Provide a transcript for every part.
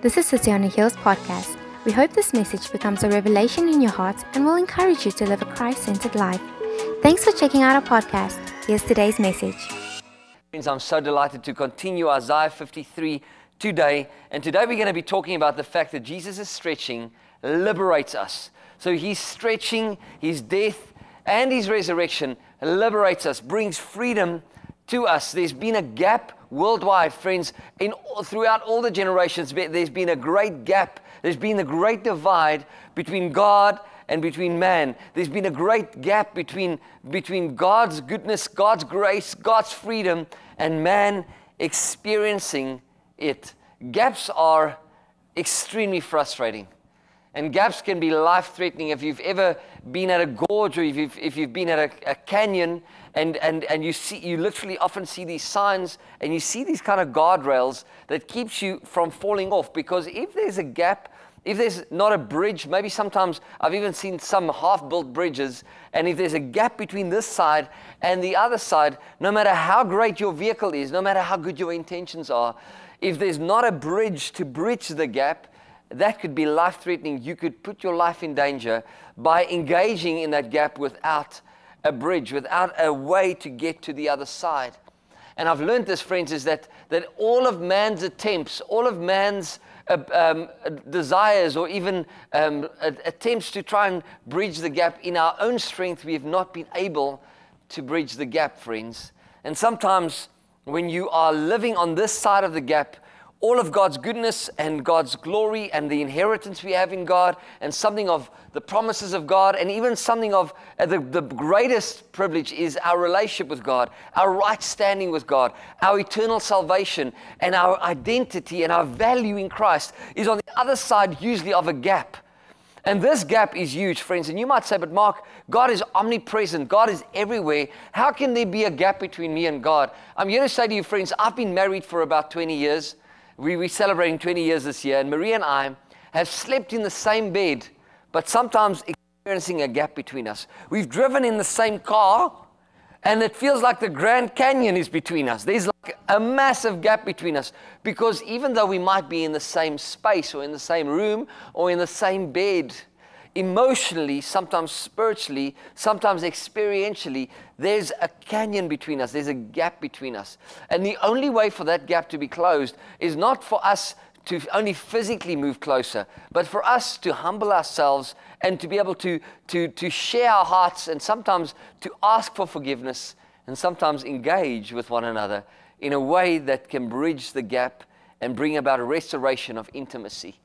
This is City on a Hills podcast. We hope this message becomes a revelation in your heart and will encourage you to live a Christ centered life. Thanks for checking out our podcast. Here's today's message. I'm so delighted to continue Isaiah 53 today. And today we're going to be talking about the fact that Jesus' stretching liberates us. So he's stretching, his death and his resurrection liberates us, brings freedom to us. There's been a gap worldwide, friends, in, throughout all the generations. There's been a great gap. There's been a great divide between God and between man. There's been a great gap between, between God's goodness, God's grace, God's freedom, and man experiencing it. Gaps are extremely frustrating. And gaps can be life threatening. If you've ever been at a gorge or if you've, if you've been at a, a, canyon and, and, and you, see, you literally often see these signs and you see these kind of guardrails that keeps you from falling off. Because if there's a gap, if there's not a bridge, maybe sometimes I've even seen some half built bridges, and if there's a gap between this side and the other side, no matter how great your vehicle is, no matter how good your intentions are, if there's not a bridge to bridge the gap, that could be life threatening. You could put your life in danger by engaging in that gap without a bridge, without a way to get to the other side. And I've learned this, friends, is that, that all of man's attempts, all of man's uh, um, desires, or even um, attempts to try and bridge the gap in our own strength, we have not been able to bridge the gap, friends. And sometimes when you are living on this side of the gap, all of God's goodness and God's glory and the inheritance we have in God, and something of the promises of God, and even something of uh, the, the greatest privilege is our relationship with God, our right standing with God, our eternal salvation, and our identity and our value in Christ is on the other side, usually, of a gap. And this gap is huge, friends. And you might say, but Mark, God is omnipresent, God is everywhere. How can there be a gap between me and God? I'm here to say to you, friends, I've been married for about 20 years. We, we're celebrating 20 years this year, and Maria and I have slept in the same bed, but sometimes experiencing a gap between us. We've driven in the same car, and it feels like the Grand Canyon is between us. There's like a massive gap between us because even though we might be in the same space or in the same room or in the same bed, emotionally, sometimes spiritually, sometimes experientially, there's a canyon between us, there's a gap between us. And the only way for that gap to be closed is not for us to only physically move closer, but for us to humble ourselves and to be able to, to, to share our hearts and sometimes to ask for forgiveness and sometimes engage with one another in a way that can bridge the gap and bring about a restoration of intimacy.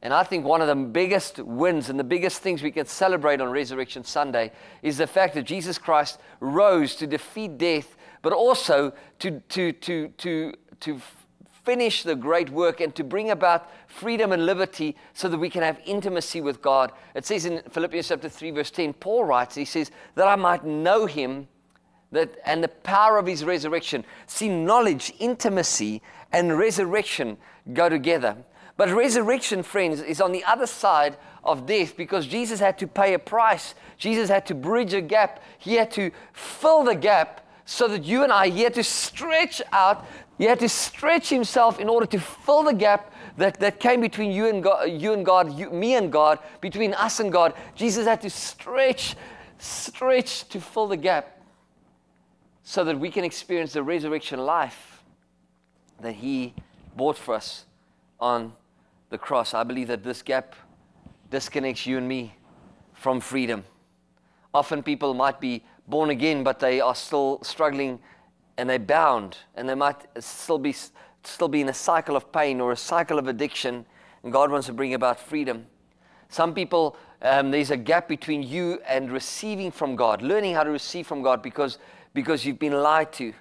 And I think one of the biggest wins and the biggest things we can celebrate on Resurrection Sunday is the fact that Jesus Christ rose to defeat death, but also to, to, to, to, to finish the great work and to bring about freedom and liberty so that we can have intimacy with God. It says in Philippians chapter 3, verse 10, Paul writes, he says, that I might know him that, and the power of his resurrection. See, knowledge, intimacy, and resurrection go together. But resurrection, friends, is on the other side of death because Jesus had to pay a price. Jesus had to bridge a gap. He had to fill the gap so that you and I, he had to stretch out. He had to stretch himself in order to fill the gap that, that came between you and God, you and God you, me and God, between us and God. Jesus had to stretch, stretch to fill the gap so that we can experience the resurrection life that he bought for us on the cross. I believe that this gap disconnects you and me from freedom. Often people might be born again, but they are still struggling and they're bound, and they might still be, still be in a cycle of pain or a cycle of addiction, and God wants to bring about freedom. Some people, um, there's a gap between you and receiving from God, learning how to receive from God because, because you've been lied to.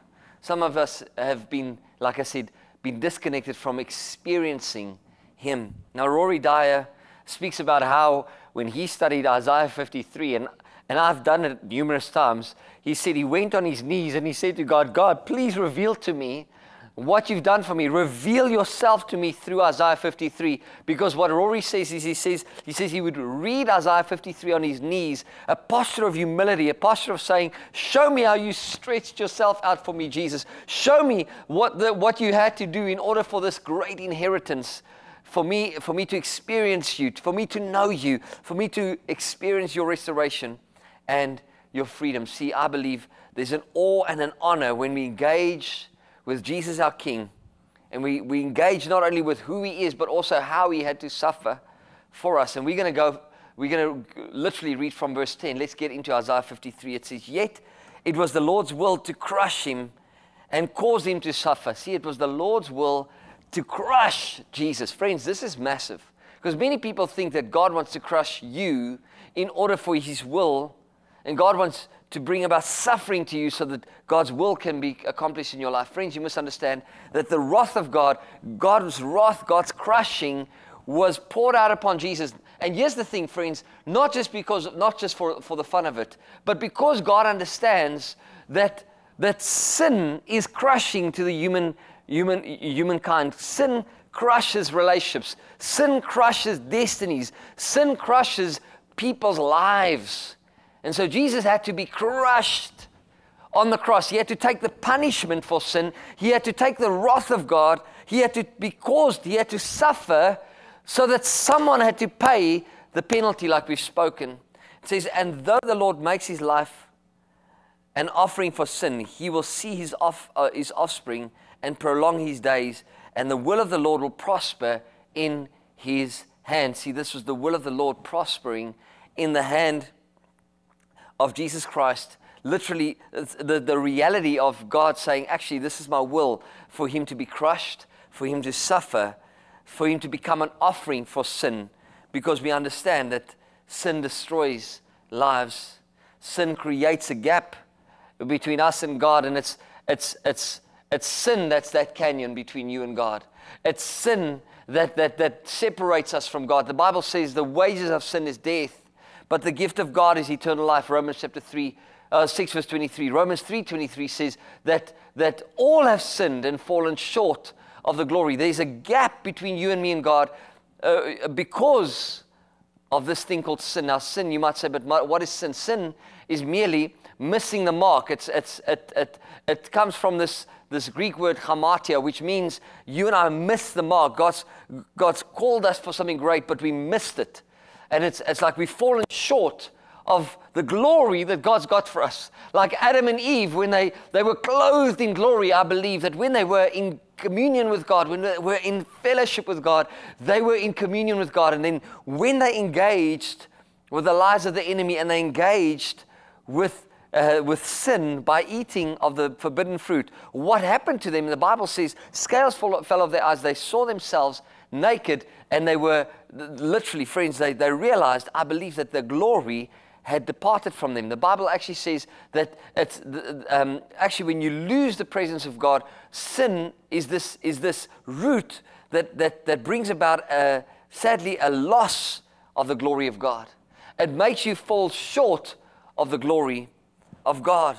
Some of us have been, like I said, been disconnected from experiencing him. Now, Rory Dyer speaks about how when he studied Isaiah 53, and, and I've done it numerous times, he said he went on his knees and he said to God, God, please reveal to me what you've done for me. Reveal yourself to me through Isaiah 53. Because what Rory says is he says he says he would read Isaiah 53 on his knees, a posture of humility, a posture of saying, Show me how you stretched yourself out for me, Jesus. Show me what the, what you had to do in order for this great inheritance for me, for me to experience you, for me to know you, for me to experience your restoration and your freedom. See, I believe there's an awe and an honor when we engage with Jesus our King. And we, we engage not only with who he is, but also how he had to suffer for us. And we're going to go, we're going to literally read from verse 10. Let's get into Isaiah 53. It says, Yet it was the Lord's will to crush him and cause him to suffer. See, it was the Lord's will to crush Jesus. Friends, this is massive. Because many people think that God wants to crush you in order for his will, and God wants to bring about suffering to you so that God's will can be accomplished in your life. Friends, you must understand that the wrath of God, God's wrath, God's crushing, was poured out upon Jesus. And here's the thing, friends, not just because, not just for, for the fun of it, but because God understands that, that sin is crushing to the human, human, humankind. Sin crushes relationships. Sin crushes destinies. Sin crushes people's lives. And so Jesus had to be crushed on the cross. He had to take the punishment for sin. He had to take the wrath of God. He had to be caused, he had to suffer so that someone had to pay the penalty, like we've spoken. It says, And though the Lord makes his life an offering for sin, he will see his, off, uh, his offspring and prolong his days, and the will of the Lord will prosper in his hand. See, this was the will of the Lord prospering in the hand of Jesus Christ, literally the, the reality of God saying, actually, this is my will for him to be crushed, for him to suffer, for him to become an offering for sin, because we understand that sin destroys lives. Sin creates a gap between us and God, and it's, it's, it's, it's sin that's that canyon between you and God. It's sin that, that, that separates us from God. The Bible says the wages of sin is death but the gift of God is eternal life. Romans chapter 3, uh, 6, verse 23. Romans 3 23 says that, that all have sinned and fallen short of the glory. There's a gap between you and me and God uh, because of this thing called sin. Now, sin, you might say, but what is sin? Sin is merely missing the mark. It's, it's, it, it, it comes from this, this Greek word hamartia, which means you and I missed the mark. God's, God's called us for something great, but we missed it. And it's, it's like we've fallen short of the glory that God's got for us. Like Adam and Eve, when they, they were clothed in glory, I believe that when they were in communion with God, when they were in fellowship with God, they were in communion with God. And then when they engaged with the lies of the enemy and they engaged with uh, with sin by eating of the forbidden fruit. What happened to them? The Bible says scales fell, fell off their eyes. They saw themselves naked and they were literally, friends, they, they realized, I believe, that the glory had departed from them. The Bible actually says that it's, um, actually, when you lose the presence of God, sin is this, is this root that, that, that brings about, a, sadly, a loss of the glory of God. It makes you fall short of the glory of God.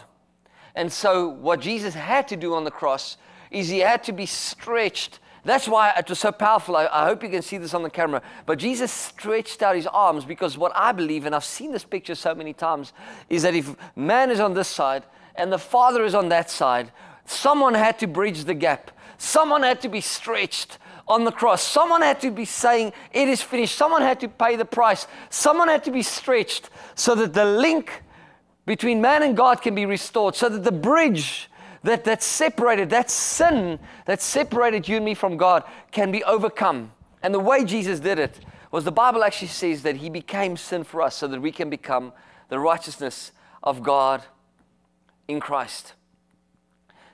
And so, what Jesus had to do on the cross is he had to be stretched that's why it was so powerful. I, I, hope you can see this on the camera. But Jesus stretched out his arms because what I believe, and I've seen this picture so many times, is that if man is on this side and the Father is on that side, someone had to bridge the gap. Someone had to be stretched on the cross. Someone had to be saying, It is finished. Someone had to pay the price. Someone had to be stretched so that the link between man and God can be restored, so that the bridge that, that separated, that sin that separated you and me from God can be overcome. And the way Jesus did it was the Bible actually says that he became sin for us so that we can become the righteousness of God in Christ.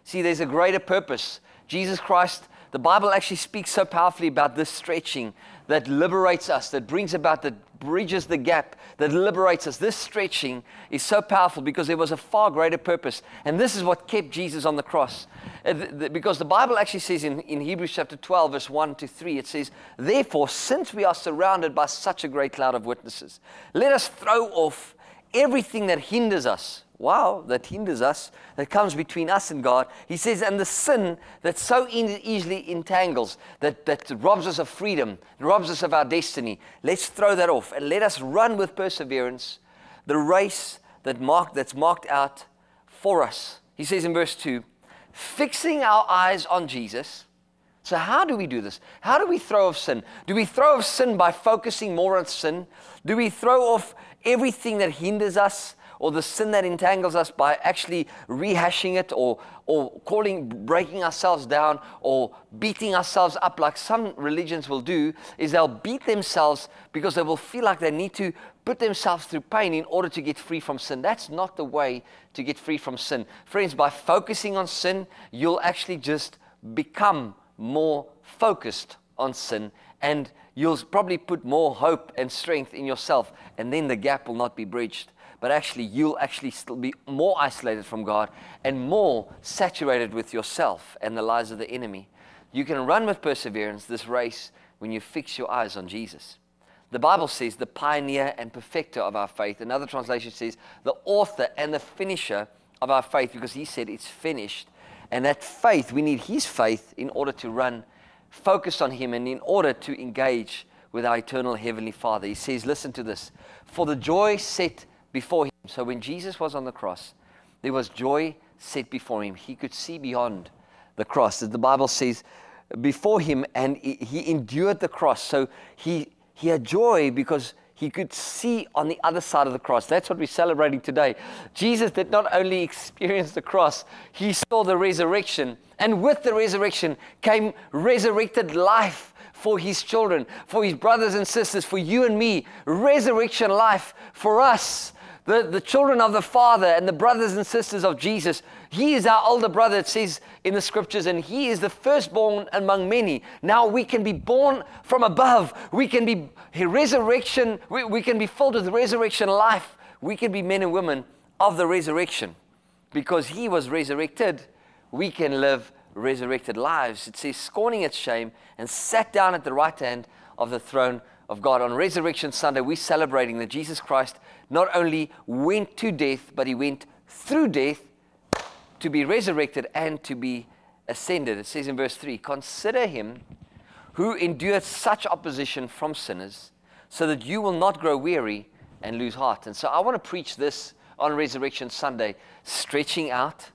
See, there's a greater purpose. Jesus Christ, the Bible actually speaks so powerfully about this stretching that liberates us, that brings about, that bridges the gap, that liberates us. This stretching is so powerful because there was a far greater purpose. And this is what kept Jesus on the cross. Uh, because the Bible actually says in, in Hebrews chapter 12, verse 1 to 3, it says, Therefore, since we are surrounded by such a great cloud of witnesses, let us throw off everything that hinders us wow, that hinders us, that comes between us and God. He says, and the sin that so easily entangles, that, that robs us of freedom, robs us of our destiny, let's throw that off and let us run with perseverance the race that marked, that's marked out for us. He says in verse 2, fixing our eyes on Jesus, So, how do we do this? How do we throw off sin? Do we throw off sin by focusing more on sin? Do we throw off everything that hinders us or the sin that entangles us by actually rehashing it or, or calling, breaking ourselves down or beating ourselves up like some religions will do, is they'll beat themselves because they will feel like they need to put themselves through pain in order to get free from sin. That's not the way to get free from sin. Friends, by focusing on sin, you'll actually just become more focused on sin and you'll probably put more hope and strength in yourself, and then the gap will not be bridged but actually you'll actually still be more isolated from God and more saturated with yourself and the lies of the enemy. You can run with perseverance this race when you fix your eyes on Jesus. The Bible says the pioneer and perfecter of our faith. Another translation says the author and the finisher of our faith because he said it's finished. And that faith, we need his faith in order to run focused on him and in order to engage with our eternal heavenly Father. He says, listen to this. For the joy set before him. So when Jesus was on the cross, there was joy set before him. He could see beyond the cross. As the Bible says, before him, and he endured the cross. So he, he had joy because he could see on the other side of the cross. That's what we're celebrating today. Jesus did not only experience the cross, he saw the resurrection. And with the resurrection came resurrected life for his children, for his brothers and sisters, for you and me. Resurrection life for us the, the children of the Father and the brothers and sisters of Jesus. He is our older brother, it says in the scriptures, and he is the firstborn among many. Now we can be born from above. We can be resurrection, we, we can be filled with resurrection life. We can be men and women of the resurrection. Because he was resurrected, we can live resurrected lives. It says, scorning its shame, and sat down at the right hand of the throne of God. On Resurrection Sunday, we're celebrating that Jesus Christ not only went to death, but he went through death to be resurrected and to be ascended. It says in verse 3 Consider him who endured such opposition from sinners, so that you will not grow weary and lose heart. And so I want to preach this on Resurrection Sunday stretching out,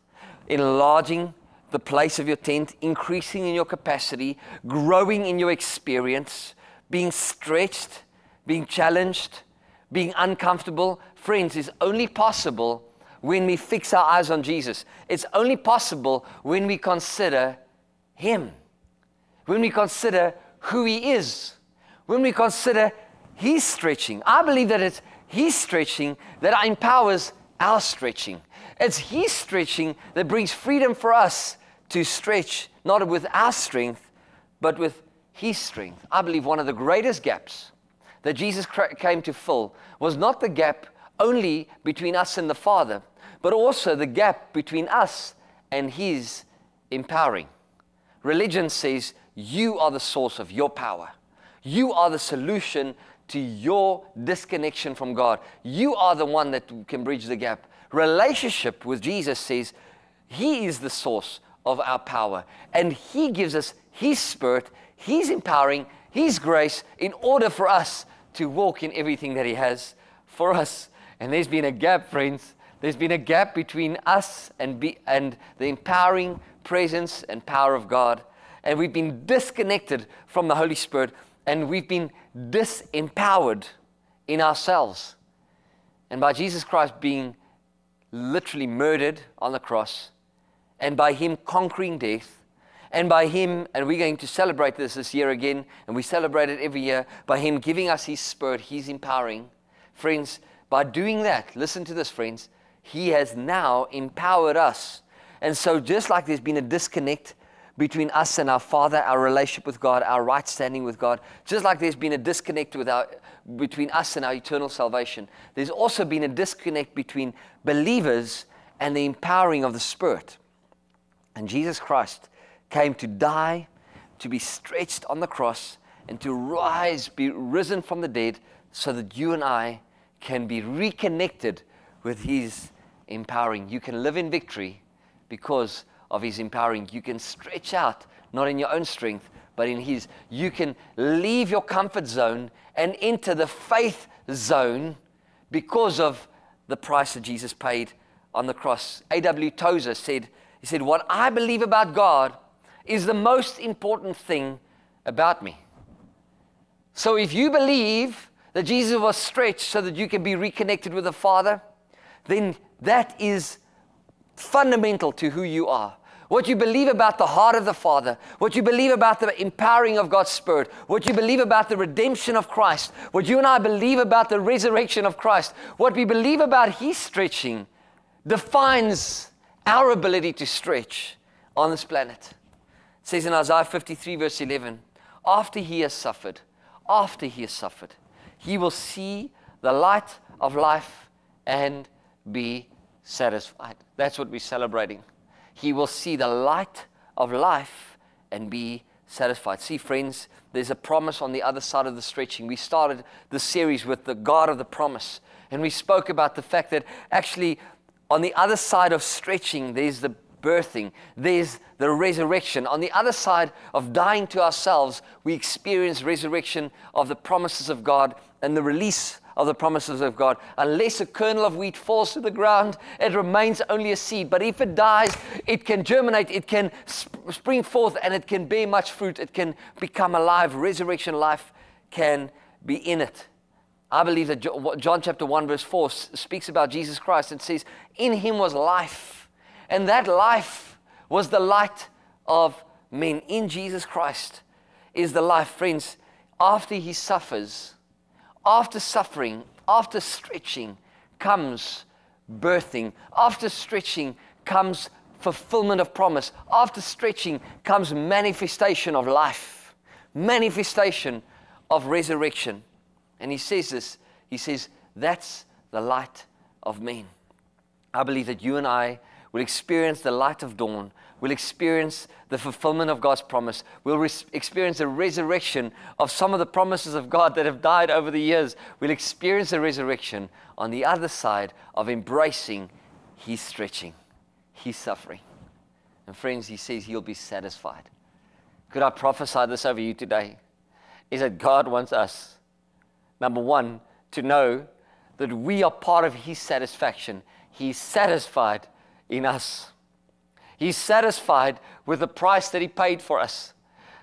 enlarging the place of your tent, increasing in your capacity, growing in your experience being stretched, being challenged, being uncomfortable, friends, is only possible when we fix our eyes on Jesus. It's only possible when we consider Him, when we consider who He is, when we consider His stretching. I believe that it's His stretching that empowers our stretching. It's His stretching that brings freedom for us to stretch, not with our strength, but with his strength. I believe one of the greatest gaps that Jesus came to fill was not the gap only between us and the Father, but also the gap between us and His empowering. Religion says you are the source of your power, you are the solution to your disconnection from God. You are the one that can bridge the gap. Relationship with Jesus says He is the source of our power, and He gives us His Spirit He's empowering His grace in order for us to walk in everything that He has for us. And there's been a gap, friends. There's been a gap between us and, be, and the empowering presence and power of God. And we've been disconnected from the Holy Spirit and we've been disempowered in ourselves. And by Jesus Christ being literally murdered on the cross and by Him conquering death, and by Him, and we're going to celebrate this this year again, and we celebrate it every year, by Him giving us His Spirit, He's empowering. Friends, by doing that, listen to this, friends, He has now empowered us. And so, just like there's been a disconnect between us and our Father, our relationship with God, our right standing with God, just like there's been a disconnect with our, between us and our eternal salvation, there's also been a disconnect between believers and the empowering of the Spirit. And Jesus Christ came to die, to be stretched on the cross, and to rise, be risen from the dead, so that you and I can be reconnected with His empowering. You can live in victory because of His empowering. You can stretch out, not in your own strength, but in His. You can leave your comfort zone and enter the faith zone because of the price that Jesus paid on the cross. A.W. Tozer said, He said, What I believe about God is the most important thing about me. So if you believe that Jesus was stretched so that you can be reconnected with the Father, then that is fundamental to who you are. What you believe about the heart of the Father, what you believe about the empowering of God's Spirit, what you believe about the redemption of Christ, what you and I believe about the resurrection of Christ, what we believe about His stretching defines our ability to stretch on this planet. Says in Isaiah 53, verse 11, after He has suffered, after He has suffered, He will see the light of life and be satisfied. That's what we're celebrating he will see the light of life and be satisfied. See, friends, there's a promise on the other side of the stretching. We started the series with the God of the promise, and we spoke about the fact that actually, on the other side of stretching, there's the birthing, there's the resurrection. On the other side of dying to ourselves, we experience resurrection of the promises of God and the release of the promises of God. Unless a kernel of wheat falls to the ground, it remains only a seed. But if it dies, it can germinate, it can sp- spring forth, and it can bear much fruit. It can become alive. Resurrection life can be in it. I believe that John chapter 1, verse 4 speaks about Jesus Christ and says, In him was life, and that life was the light of men. In Jesus Christ is the life. Friends, after he suffers, after suffering, after stretching, comes birthing. After stretching comes fulfillment of promise. After stretching comes manifestation of life, manifestation of resurrection. And he says this he says, That's the light of men. I believe that you and I will experience the light of dawn We'll experience the fulfillment of God's promise. We'll res- experience the resurrection of some of the promises of God that have died over the years. We'll experience the resurrection on the other side of embracing His stretching, His suffering. And friends, He says He'll be satisfied. Could I prophesy this over you today? Is that God wants us, number one, to know that we are part of His satisfaction. He's satisfied in us. He's satisfied with the price that He paid for us.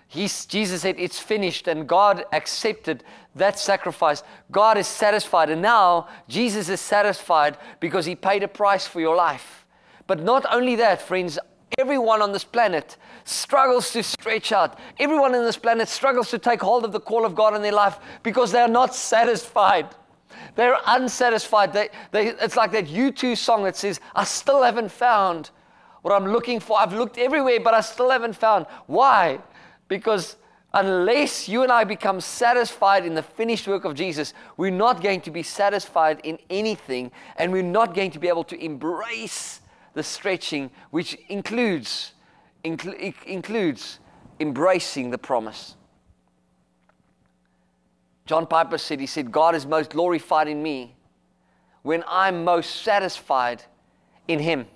He's, Jesus said, It's finished, and God accepted that sacrifice. God is satisfied, and now Jesus is satisfied because He paid a price for your life. But not only that, friends, everyone on this planet struggles to stretch out. Everyone on this planet struggles to take hold of the call of God in their life because they are not satisfied. They're unsatisfied. They, they, it's like that U2 song that says, I still haven't found what I'm looking for. I've looked everywhere, but I still haven't found. Why? Because unless you and I become satisfied in the finished work of Jesus, we're not going to be satisfied in anything, and we're not going to be able to embrace the stretching, which includes, incl- includes embracing the promise. John Piper said, He said, God is most glorified in me when I'm most satisfied in Him.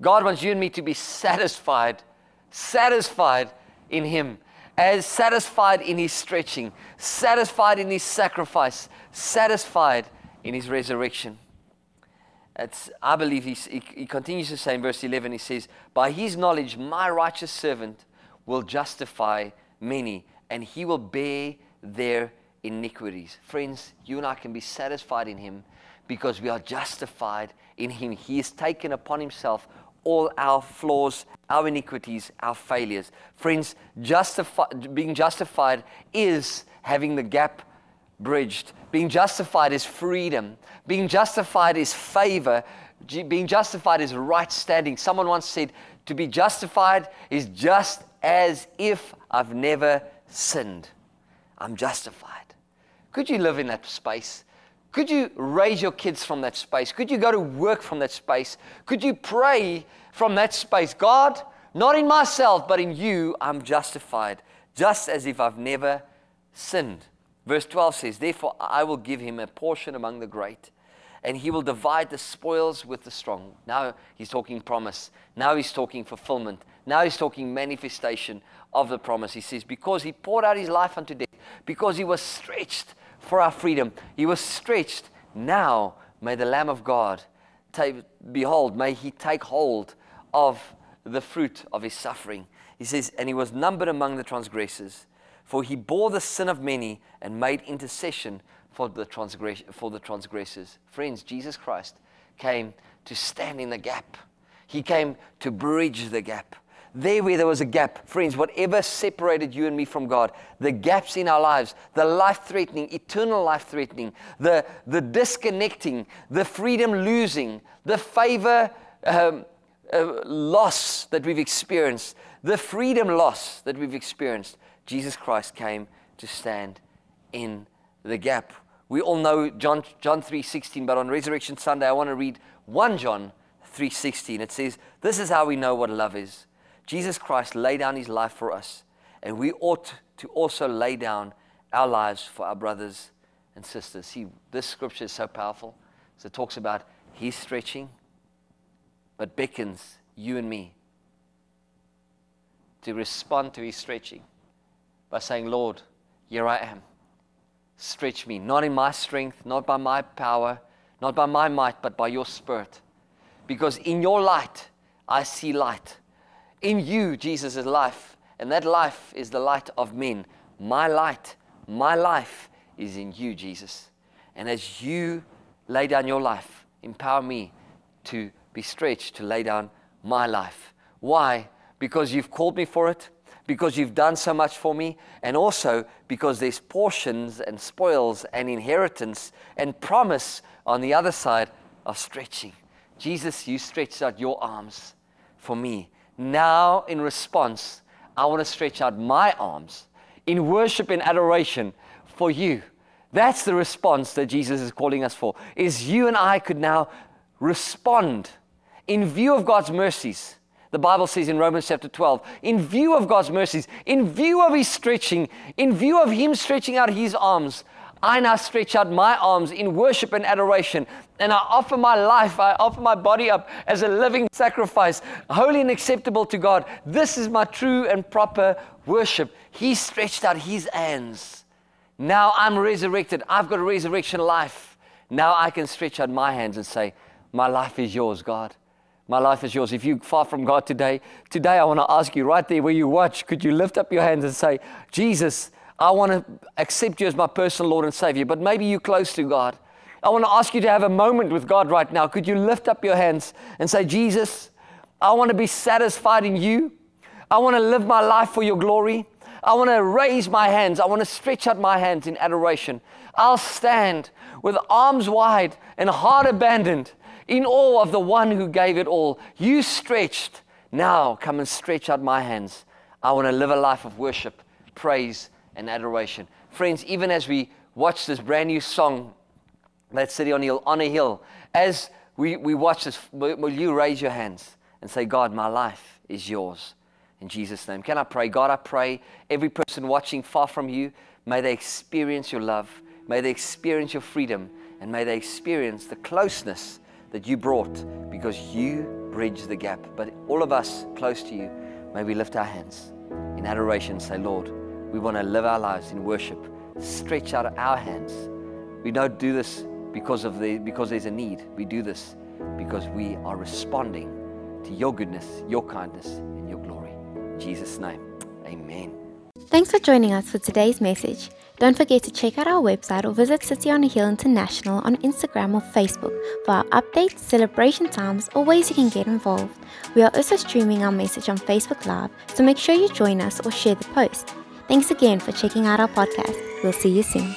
God wants you and me to be satisfied, satisfied in Him, as satisfied in His stretching, satisfied in His sacrifice, satisfied in His resurrection. It's, I believe he, he continues to say in verse 11, he says, By his knowledge, my righteous servant will justify many, and he will bear their iniquities. Friends, you and I can be satisfied in him because we are justified in him. He has taken upon himself all our flaws, our iniquities, our failures. Friends, justify, being justified is having the gap bridged. Being justified is freedom. Being justified is favor. Being justified is right standing. Someone once said, to be justified is just as if I've never sinned. I'm justified. Could you live in that space? Could you raise your kids from that space? Could you go to work from that space? Could you pray from that space? God, not in myself, but in you, I'm justified, just as if I've never sinned. Verse 12 says, Therefore, I will give him a portion among the great, and he will divide the spoils with the strong. Now he's talking promise. Now he's talking fulfillment. Now he's talking manifestation of the promise. He says, Because he poured out his life unto death, because he was stretched for our freedom. He was stretched. Now may the Lamb of God take, behold, may he take hold of the fruit of his suffering. He says, And he was numbered among the transgressors, for he bore the sin of many and made intercession for the, transgress- for the transgressors. Friends, Jesus Christ came to stand in the gap, he came to bridge the gap. There, where there was a gap, friends, whatever separated you and me from God, the gaps in our lives, the life threatening, eternal life threatening, the, the disconnecting, the freedom losing, the favor um, uh, loss that we've experienced, the freedom loss that we've experienced, Jesus Christ came to stand in the gap. We all know John, John 3.16, but on Resurrection Sunday, I want to read 1 John 3.16. It says, this is how we know what love is. Jesus Christ laid down his life for us, and we ought to also lay down our lives for our brothers and sisters. See, this scripture is so powerful. So it talks about He's stretching, but beckons you and me to respond to his stretching by saying, Lord, here I am. Stretch me, not in my strength, not by my power, not by my might, but by your spirit. Because in your light, I see light. In you, Jesus is life, and that life is the light of men. My light, my life is in you, Jesus. And as you lay down your life, empower me to be stretched to lay down my life. Why? Because you've called me for it, because you've done so much for me, and also because there's portions and spoils and inheritance and promise on the other side of stretching. Jesus, you stretched out your arms for me. Now, in response, I want to stretch out my arms in worship and adoration for you. That's the response that Jesus is calling us for. Is you and I could now respond in view of God's mercies. The Bible says in Romans chapter 12, in view of God's mercies, in view of His stretching, in view of Him stretching out His arms, I now stretch out my arms in worship and adoration, and I offer my life, I offer my body up as a living sacrifice, holy and acceptable to God. This is my true and proper worship. He stretched out His hands. Now I'm resurrected. I've got a resurrection life. Now I can stretch out my hands and say, My life is yours, God. My life is yours. If you're far from God today, today I want to ask you right there where you watch, could you lift up your hands and say, Jesus, I want to accept you as my personal Lord and Savior, but maybe you're close to God. I want to ask you to have a moment with God right now. Could you lift up your hands and say, Jesus, I want to be satisfied in you. I want to live my life for your glory. I want to raise my hands. I want to stretch out my hands in adoration. I'll stand with arms wide and heart abandoned in awe of the one who gave it all. You stretched. Now come and stretch out my hands. I want to live a life of worship, praise, and adoration. Friends, even as we watch this brand new song, Let's City on a Hill, on a hill, as we, we watch this, will you raise your hands and say, God, my life is yours. In Jesus' name. Can I pray? God, I pray every person watching far from you, may they experience your love, may they experience your freedom, and may they experience the closeness that you brought because you bridged the gap. But all of us close to you, may we lift our hands in adoration and say, Lord, we want to live our lives in worship. Stretch out our hands. We don't do this because of the because there's a need. We do this because we are responding to your goodness, your kindness, and your glory. In Jesus' name. Amen. Thanks for joining us for today's message. Don't forget to check out our website or visit City on a Hill International on Instagram or Facebook for our updates, celebration times, or ways you can get involved. We are also streaming our message on Facebook Live, so make sure you join us or share the post. Thanks again for checking out our podcast. We'll see you soon.